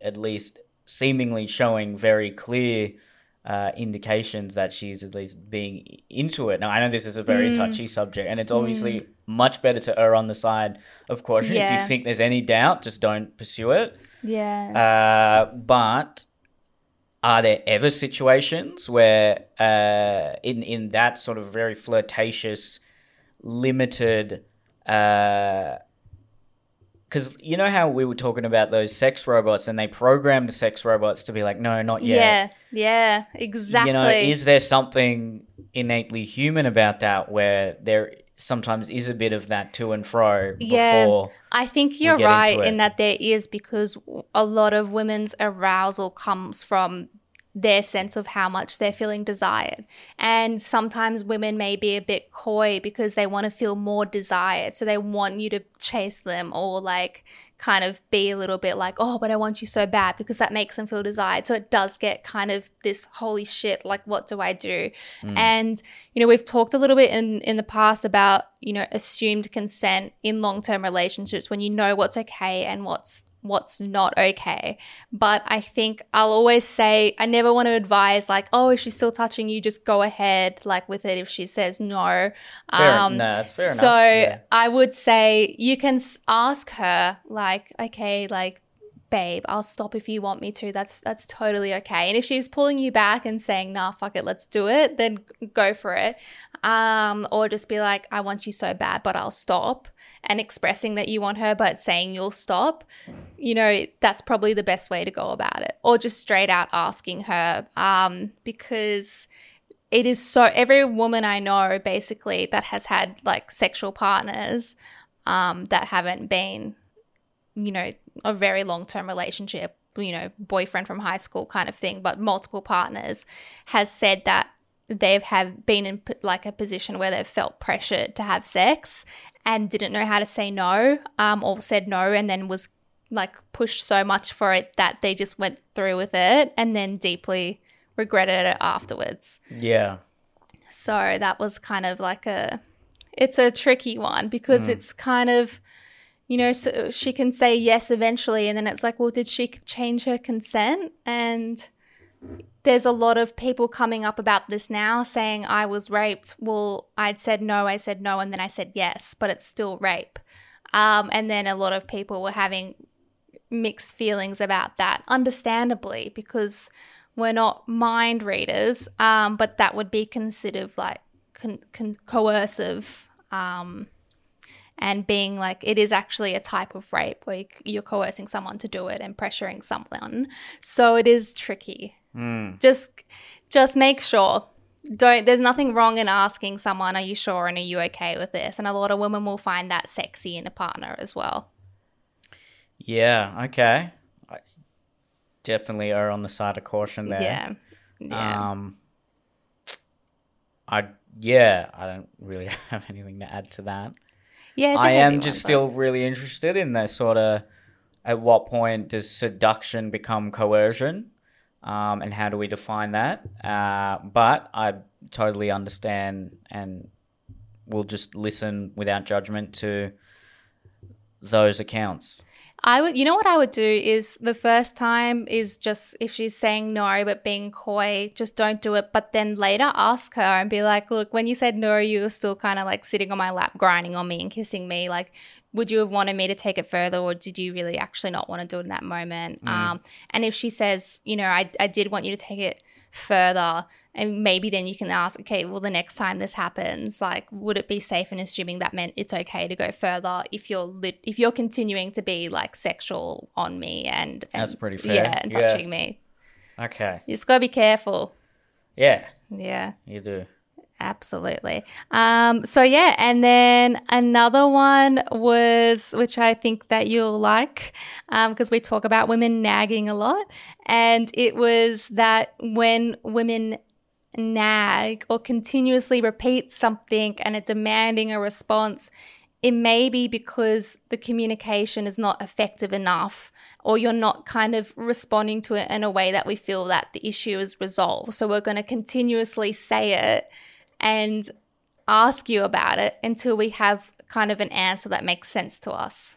at least seemingly showing very clear uh, indications that she's at least being into it. Now, I know this is a very Mm. touchy subject, and it's obviously much better to err on the side of caution. If you think there's any doubt, just don't pursue it. yeah Uh, but are there ever situations where, uh, in in that sort of very flirtatious, limited, because you know how we were talking about those sex robots, and they programmed the sex robots to be like, no, not yet. yeah yeah exactly You know, is there something innately human about that where there sometimes is a bit of that to and fro Yeah. I think you're right in that there is because a lot of women's arousal comes from their sense of how much they're feeling desired. And sometimes women may be a bit coy because they want to feel more desired. So they want you to chase them or like kind of be a little bit like, oh, but I want you so bad because that makes them feel desired. So it does get kind of this holy shit, like, what do I do? Mm. And, you know, we've talked a little bit in, in the past about, you know, assumed consent in long term relationships when you know what's okay and what's what's not okay. But I think I'll always say I never want to advise like, oh, if she's still touching you, just go ahead like with it if she says no. Fair, Um, no, that's fair enough. so yeah. I would say you can ask her like, okay, like, babe, I'll stop if you want me to. That's that's totally okay. And if she's pulling you back and saying, nah, fuck it, let's do it, then go for it. Um, or just be like, I want you so bad, but I'll stop. And expressing that you want her, but saying you'll stop. You know, that's probably the best way to go about it. Or just straight out asking her, um, because it is so every woman I know basically that has had like sexual partners um, that haven't been, you know, a very long term relationship, you know, boyfriend from high school kind of thing, but multiple partners has said that they've have been in like a position where they've felt pressured to have sex and didn't know how to say no um, or said no and then was like pushed so much for it that they just went through with it and then deeply regretted it afterwards. Yeah. So that was kind of like a it's a tricky one because mm. it's kind of you know so she can say yes eventually and then it's like well did she change her consent and there's a lot of people coming up about this now saying I was raped. Well, I'd said no, I said no, and then I said yes, but it's still rape. Um, and then a lot of people were having mixed feelings about that, understandably, because we're not mind readers, um, but that would be considered like con- con- coercive. Um, and being like it is actually a type of rape where you're coercing someone to do it and pressuring someone. So it is tricky. Mm. just just make sure. Don't there's nothing wrong in asking someone are you sure and are you okay with this? And a lot of women will find that sexy in a partner as well. Yeah okay. I definitely are on the side of caution there. Yeah. Yeah. Um i yeah i don't really have anything to add to that yeah, I am just still really interested in the sort of at what point does seduction become coercion, um, and how do we define that? Uh, but I totally understand and will just listen without judgment to those accounts. I would, you know what I would do is the first time is just if she's saying no but being coy, just don't do it. But then later ask her and be like, look, when you said no, you were still kind of like sitting on my lap, grinding on me and kissing me. Like, would you have wanted me to take it further or did you really actually not want to do it in that moment? Mm. Um, and if she says, you know, I, I did want you to take it further and maybe then you can ask okay well the next time this happens like would it be safe in assuming that meant it's okay to go further if you're lit- if you're continuing to be like sexual on me and, and that's pretty fair. yeah. and touching yeah. me? Okay. You just gotta be careful. Yeah. Yeah. You do Absolutely. Um, so yeah, and then another one was which I think that you'll like because um, we talk about women nagging a lot, and it was that when women nag or continuously repeat something and are demanding a response, it may be because the communication is not effective enough or you're not kind of responding to it in a way that we feel that the issue is resolved. So we're going to continuously say it and ask you about it until we have kind of an answer that makes sense to us.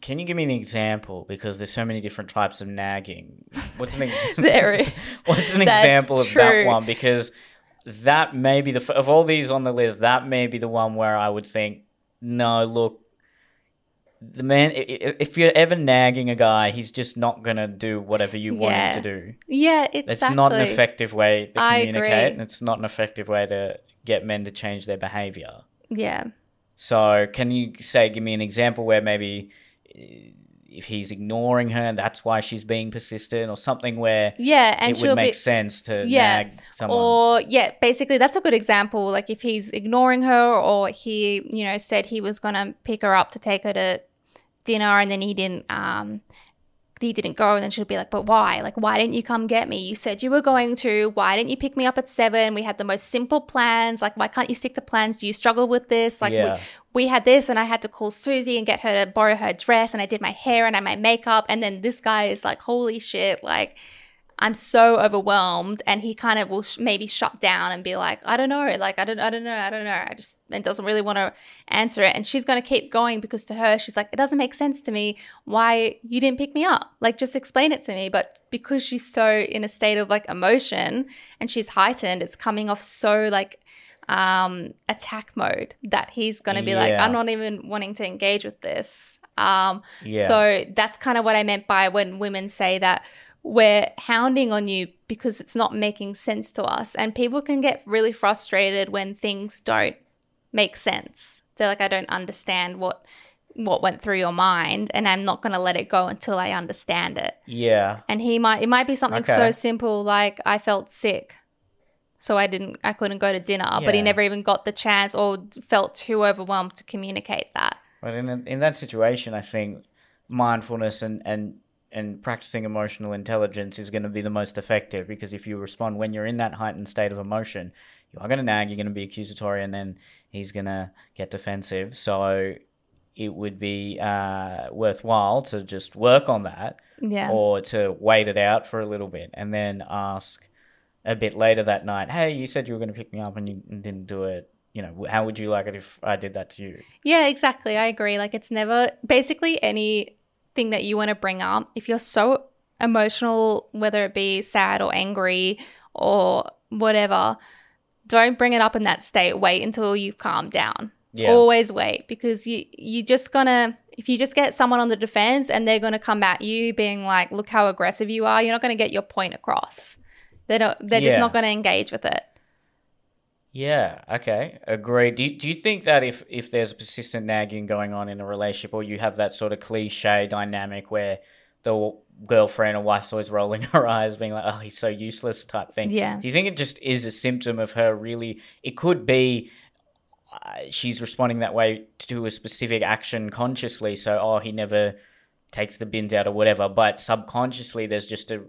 Can you give me an example? Because there's so many different types of nagging. What's an, there is. What's an example of that one? Because that may be the of all these on the list. That may be the one where I would think, no, look, the man if you're ever nagging a guy he's just not gonna do whatever you want him to do. Yeah exactly. it's not an effective way to communicate and it's not an effective way to get men to change their behavior. Yeah. So can you say give me an example where maybe uh, if he's ignoring her and that's why she's being persistent or something where yeah and it would make be, sense to yeah. nag someone? Or yeah basically that's a good example. Like if he's ignoring her or he you know said he was gonna pick her up to take her to dinner and then he didn't um he didn't go and then she'll be like but why? Like why didn't you come get me? You said you were going to. Why didn't you pick me up at seven? We had the most simple plans. Like why can't you stick to plans? Do you struggle with this? Like yeah. we, we had this and i had to call susie and get her to borrow her dress and i did my hair and i my makeup and then this guy is like holy shit like I'm so overwhelmed, and he kind of will sh- maybe shut down and be like, I don't know, like I don't, I don't know, I don't know. I just and doesn't really want to answer it, and she's gonna keep going because to her, she's like, it doesn't make sense to me why you didn't pick me up. Like just explain it to me. But because she's so in a state of like emotion and she's heightened, it's coming off so like um attack mode that he's gonna be yeah. like, I'm not even wanting to engage with this. Um, yeah. so that's kind of what I meant by when women say that we're hounding on you because it's not making sense to us. And people can get really frustrated when things don't make sense. They're like, I don't understand what what went through your mind and I'm not going to let it go until I understand it. Yeah. And he might it might be something okay. so simple like I felt sick. so I didn't I couldn't go to dinner, but he never even got the chance or felt too overwhelmed to communicate that. But in in that situation, I think mindfulness and and and practicing emotional intelligence is going to be the most effective because if you respond when you're in that heightened state of emotion, you are going to nag, you're going to be accusatory, and then he's going to get defensive. So it would be uh, worthwhile to just work on that Yeah. or to wait it out for a little bit and then ask a bit later that night, hey, you said you were going to pick me up and you didn't do it. You know, how would you like it if I did that to you? Yeah, exactly. I agree. Like it's never basically anything that you want to bring up. If you're so emotional, whether it be sad or angry or whatever, don't bring it up in that state. Wait until you've calmed down. Yeah. Always wait because you you're just gonna if you just get someone on the defense and they're gonna come at you being like, look how aggressive you are, you're not gonna get your point across. They're not, they're just not gonna engage with it. Yeah. Okay. Agreed. Do you, do you think that if if there's persistent nagging going on in a relationship, or you have that sort of cliche dynamic where the girlfriend or wife's always rolling her eyes, being like, "Oh, he's so useless," type thing. Yeah. Do you think it just is a symptom of her really? It could be. Uh, she's responding that way to a specific action consciously. So, oh, he never takes the bins out or whatever. But subconsciously, there's just a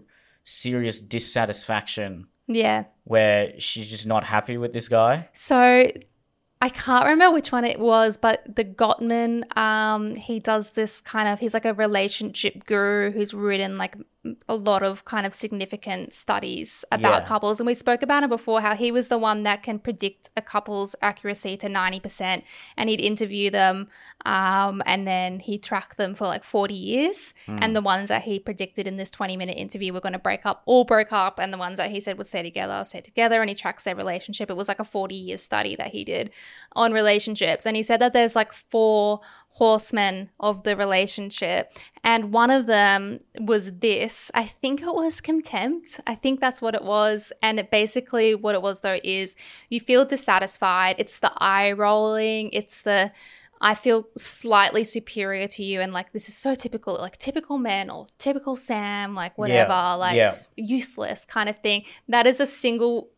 serious dissatisfaction Yeah. Where she's just not happy with this guy. So I can't remember which one it was, but the Gottman, um, he does this kind of, he's like a relationship guru who's written like a lot of kind of significant studies about Yeah. couples. And we spoke about it before how he was the one that can predict a couple's accuracy to 90%. And he'd interview them um, and then he'd track them for like 40 years. And the ones that he predicted in this 20 minute interview were going to break up, all broke up. And the ones that he said would stay together, stay together. And he tracks their relationship. It was like a 40 year study that he did on relationships. And he said that there's like four horsemen of the relationship. And one of them was this. I think it was contempt. I think that's what it was. And it basically, what it was though, is you feel dissatisfied. It's the eye rolling. It's the, I feel slightly superior to you. And like, this is so typical, like typical men or typical Sam, like whatever, like yeah. useless kind of thing. That is a single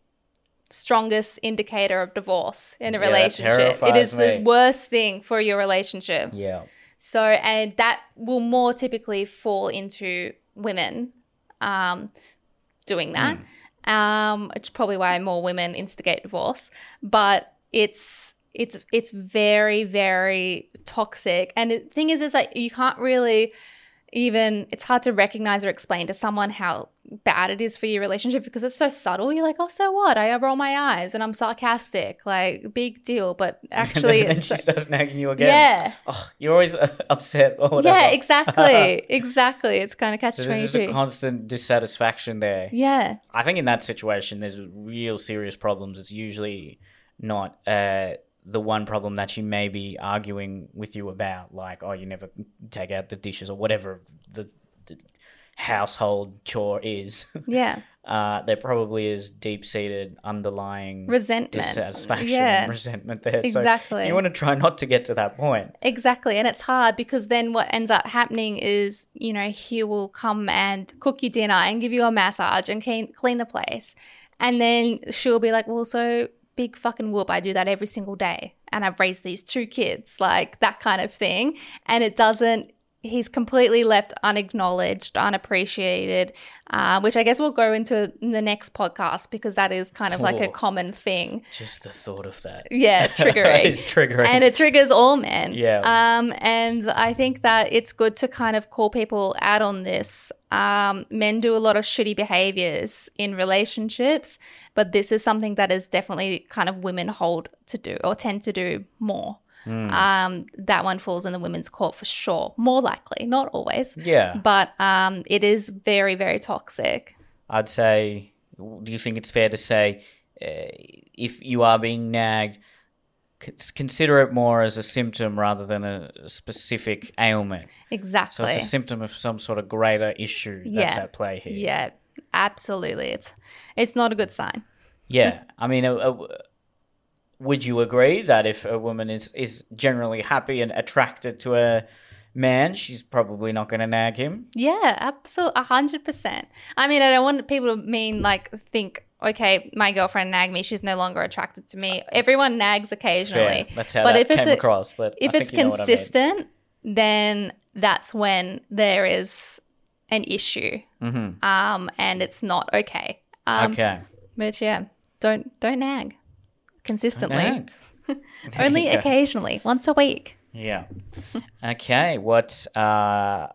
strongest indicator of divorce in a Yeah, relationship. It is is the worst thing for your relationship. Yeah. So, and that will more typically fall into women um, doing that. Um, it's probably why more women instigate divorce, but it's it's it's very very toxic. And the thing is, is that you can't really even it's hard to recognize or explain to someone how bad it is for your relationship because it's so subtle. You're like, oh, so what? I roll my eyes and I'm sarcastic, like big deal. But actually, and then it's she like- starts nagging you again. yeah, Oh, you're always uh, upset or whatever. yeah, exactly, exactly. It's kind of catch So twenty there's just a constant dissatisfaction there. Yeah, I think in that situation, there's real serious problems. It's usually not uh, the one problem that she may be arguing with you about, like, oh, you never take out the dishes or whatever the, the household chore is. yeah. uh, there probably is deep seated underlying Resentment. dissatisfaction Yeah. and resentment there. Exactly. So you want to try not to get to that point. Exactly. And it's hard because then what ends up happening is, you know, he will come and cook you dinner and give you a massage and clean, clean the place. And then she'll be like, well, so big fucking whoop. I do that every single day. And I've raised these two kids, like that kind of thing. And it doesn't, he's completely left unacknowledged, unappreciated, uh, which I guess we'll go into in the next podcast because that is kind of like a common thing. Just the thought of that. Yeah, triggering. it's triggering. and it triggers all men. Yeah. Um, and I think that it's good to kind of call people out on this. Um, men do a lot of shitty behaviors in relationships, but this is something that is definitely kind of women hold to do or tend to do more. Hmm. Um, that one falls in the women's court for sure, more likely, not always, yeah. but um, it is very, very toxic. I'd say, do you think it's fair to say uh, if you are being nagged, consider it more as a symptom rather than a specific ailment? Exactly. So it's a symptom of some sort of greater issue that's Yeah. at play here. yeah, absolutely. It's it's not a good sign. Yeah. I mean, uh, uh, would you agree that if a woman is, is generally happy and attracted to a man, she's probably not going to nag him? Yeah, absolutely, a hundred percent. I mean, I don't want people to mean like think okay, my girlfriend nagged me, she's no longer attracted to me. Everyone nags occasionally. Fair. That's how But that if it's came a- across. But If it's think you know what I mean. consistent, then that's when there is an issue. Mhm. Um, and it's not okay. Um, okay. But yeah, don't don't nag consistently. Only occasionally, once a week. Yeah. Okay. What? Uh,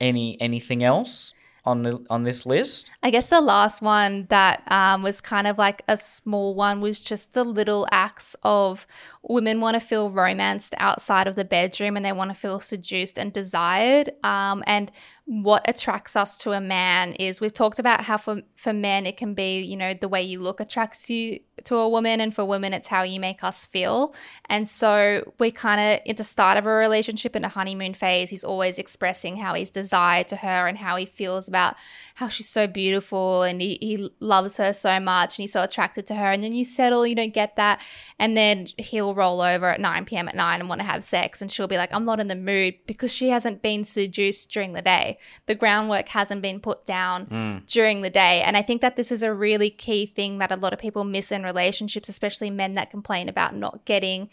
any anything else on the on this list? I guess the last one that um, was kind of like a small one was just the little acts of women want to feel romanced outside of the bedroom and they want to feel seduced and desired. Um, and what attracts us to a man is we've talked about how for, for men it can be, you know, the way you look attracts you to a woman, and for women it's how you make us feel. And so we kind of at the start of a relationship in a honeymoon phase, he's always expressing how he's desired to her and how he feels about how she's so beautiful and he, he loves her so much and he's so attracted to her. And then you settle, you don't get that. And then he'll roll over at 9 p.m. at night and want to have sex. And she'll be like, I'm not in the mood because she hasn't been seduced during the day. The groundwork hasn't been put down mm. during the day. And I think that this is a really key thing that a lot of people miss in relationships, especially men that complain about not getting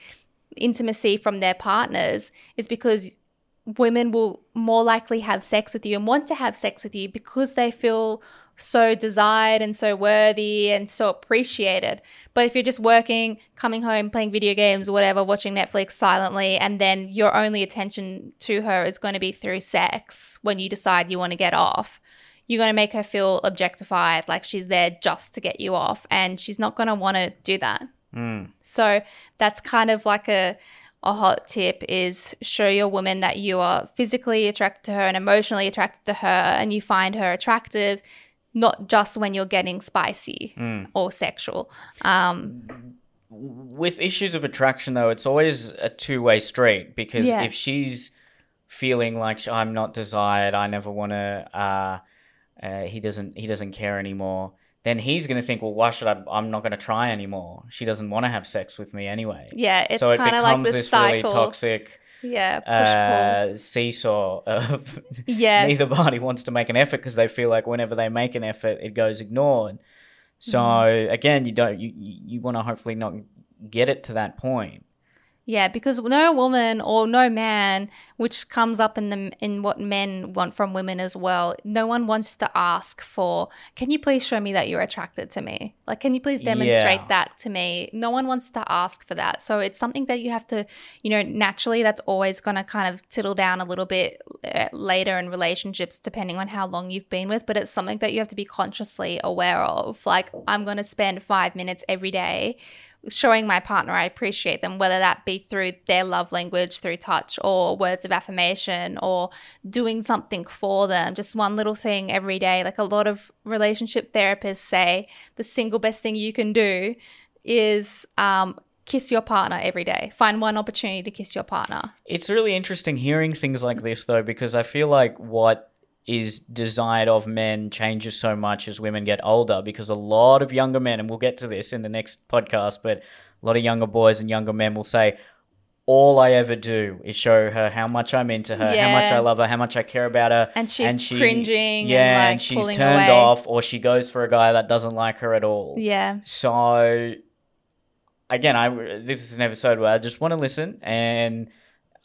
intimacy from their partners, is because women will more likely have sex with you and want to have sex with you because they feel so desired and so worthy and so appreciated. But if you're just working, coming home, playing video games or whatever, watching Netflix silently, and then your only attention to her is going to be through sex when you decide you want to get off, you're going to make her feel objectified, like she's there just to get you off. And she's not going to want to do that. Hmm. So that's kind of like a a hot tip is show your woman that you are physically attracted to her and emotionally attracted to her and you find her attractive not just when you're getting spicy or sexual. Um, With issues of attraction, though, it's always a two way street because Yeah. if she's feeling like I'm not desired, I never want to. Uh, uh, he doesn't. He doesn't care anymore. Then he's going to think, well, why should I? I'm not going to try anymore. She doesn't want to have sex with me anyway. yeah, it's so it kind of like becomes this this cycle. really toxic yeah, push uh, seesaw of. Yeah, neither party wants to make an effort because they feel like whenever they make an effort, it goes ignored. So Mm-hmm. again, you don't you you, you want to hopefully not get it to that point. Yeah, because no woman or no man, which comes up in the in what men want from women as well, no one wants to ask for, "Can you please show me that you're attracted to me?" Like, "Can you please demonstrate Yeah. that to me?" No one wants to ask for that. So it's something that you have to, you know, naturally that's always going to kind of tittle down a little bit uh, later in relationships depending on how long you've been with, but it's something that you have to be consciously aware of. Like, I'm going to spend 5 minutes every day showing my partner I appreciate them, whether that be through their love language, through touch, or words of affirmation, or doing something for them, just one little thing every day. Like a lot of relationship therapists say, the single best thing you can do is um, kiss your partner every day. Find one opportunity to kiss your partner. It's really interesting hearing things like this though, because I feel like what is desired of men changes so much as women get older because a lot of younger men and we'll get to this in the next podcast but a lot of younger boys and younger men will say all I ever do is show her how much I'm into her, how much I love her, how much I care about her, And she's she- cringing Yeah, and, like, she's turned away. off, or she goes for a guy that doesn't like her at all. Yeah. So, again, I this is an episode where I just want to listen, and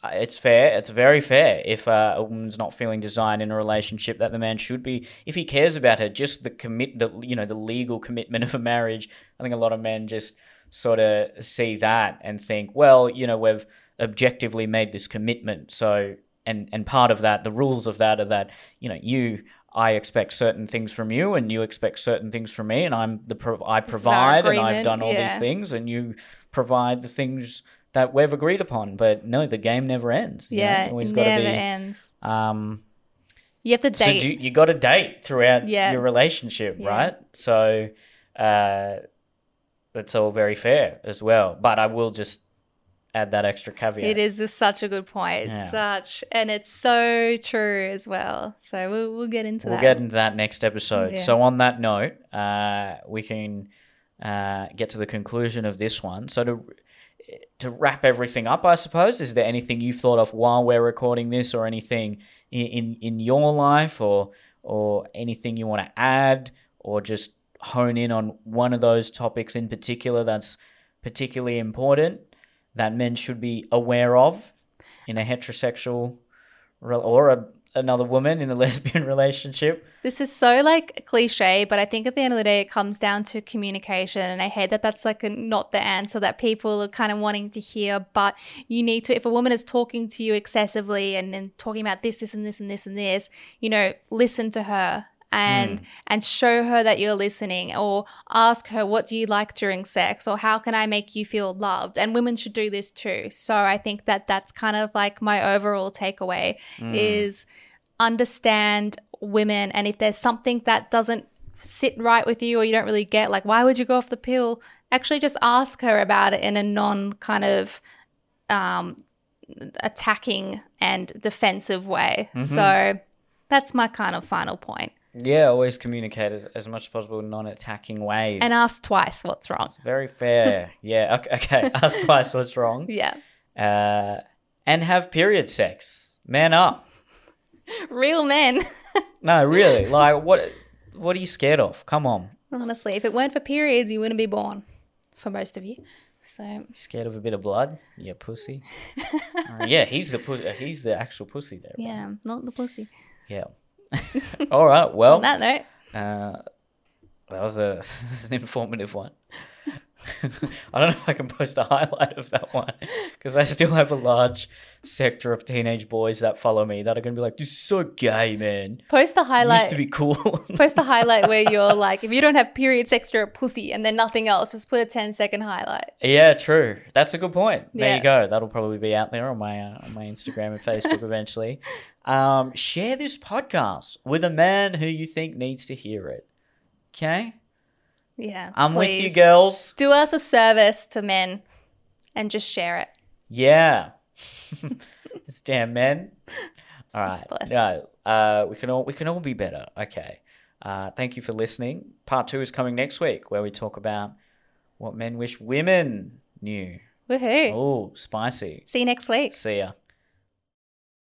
it's fair. It's very fair if uh, a woman's not feeling desired in a relationship that the man should be. If he cares about her, just the commit, the you know, the legal commitment of a marriage. I think a lot of men just sort of see that and think, well, you know, we've objectively made this commitment, so. And, and part of that, the rules of that are that you know you I expect certain things from you, and you expect certain things from me, and I'm the pro- I provide, and I've done all yeah. these things, and you provide the things that we've agreed upon. But no, the game never ends. you know? Yeah. It always got to never be. ends. Um, You have to so date. you, you got to date throughout Yeah. your relationship, Yeah. right? So uh, that's all very fair as well. But I will just add that extra caveat. It is just such a good point. Yeah. Such, and it's so true as well. So we'll, we'll get into that. We'll get into that next episode. Yeah. So on that note, uh, we can uh, get to the conclusion of this one. So to to wrap everything up, I suppose, is there anything you've thought of while we're recording this, or anything in in, in your life, or or anything you want to add, or just hone in on one of those topics in particular that's particularly important that men should be aware of in a heterosexual or a, another woman in a lesbian relationship? This is so like cliche, but I think at the end of the day, it comes down to communication. And I hate that that's like a, not the answer that people are kind of wanting to hear. But you need to, if a woman is talking to you excessively and then talking about this, this, and this, and this, and this, you know, listen to her and mm. and show her that you're listening or ask her what do you like during sex? Or how can i make you feel loved? And women should do this too. So i think that that's kind of like my overall takeaway mm. is understand women and if there's something that doesn't sit right with you or you don't really get like why would you go off the pill? Actually just ask her about it in a non kind of um attacking and defensive way. Mm-hmm. So that's my kind of final point Yeah, always communicate as, as much as possible in non-attacking ways. and ask twice what's wrong Very fair. yeah. Okay. okay. Ask twice what's wrong. yeah Uh, and have period sex. Man up. real men No, really. Like, what? What are you scared of? Come on. honestly if it weren't for periods you wouldn't be born for most of you so Scared of a bit of blood? Yeah, pussy. Uh, yeah, he's the pussy. He's the actual pussy there. bro. yeah not the pussy Yeah. All right. Well, on that note uh, that was a that's an informative one. I don't know if I can post a highlight of that one because I still have a large sector of teenage boys that follow me that are going to be like, "This is so gay, man." post the highlight. Used to be cool. post the highlight where you're like if you don't have period sex you're a pussy and then nothing else just put a 10 second highlight Yeah, true. That's a good point. There Yeah. you go. That'll probably be out there on my uh, on my Instagram and Facebook eventually. Um, share this podcast with a man who you think needs to hear it. Okay, yeah I'm with you, girls. do us a service to men and just share it Yeah, it's damn men. All right. Bless. No, uh, we can all we can all be better. Okay. Uh, thank you for listening. Part two is coming next week, where we talk about what men wish women knew. woohoo Oh, spicy. see you next week See ya.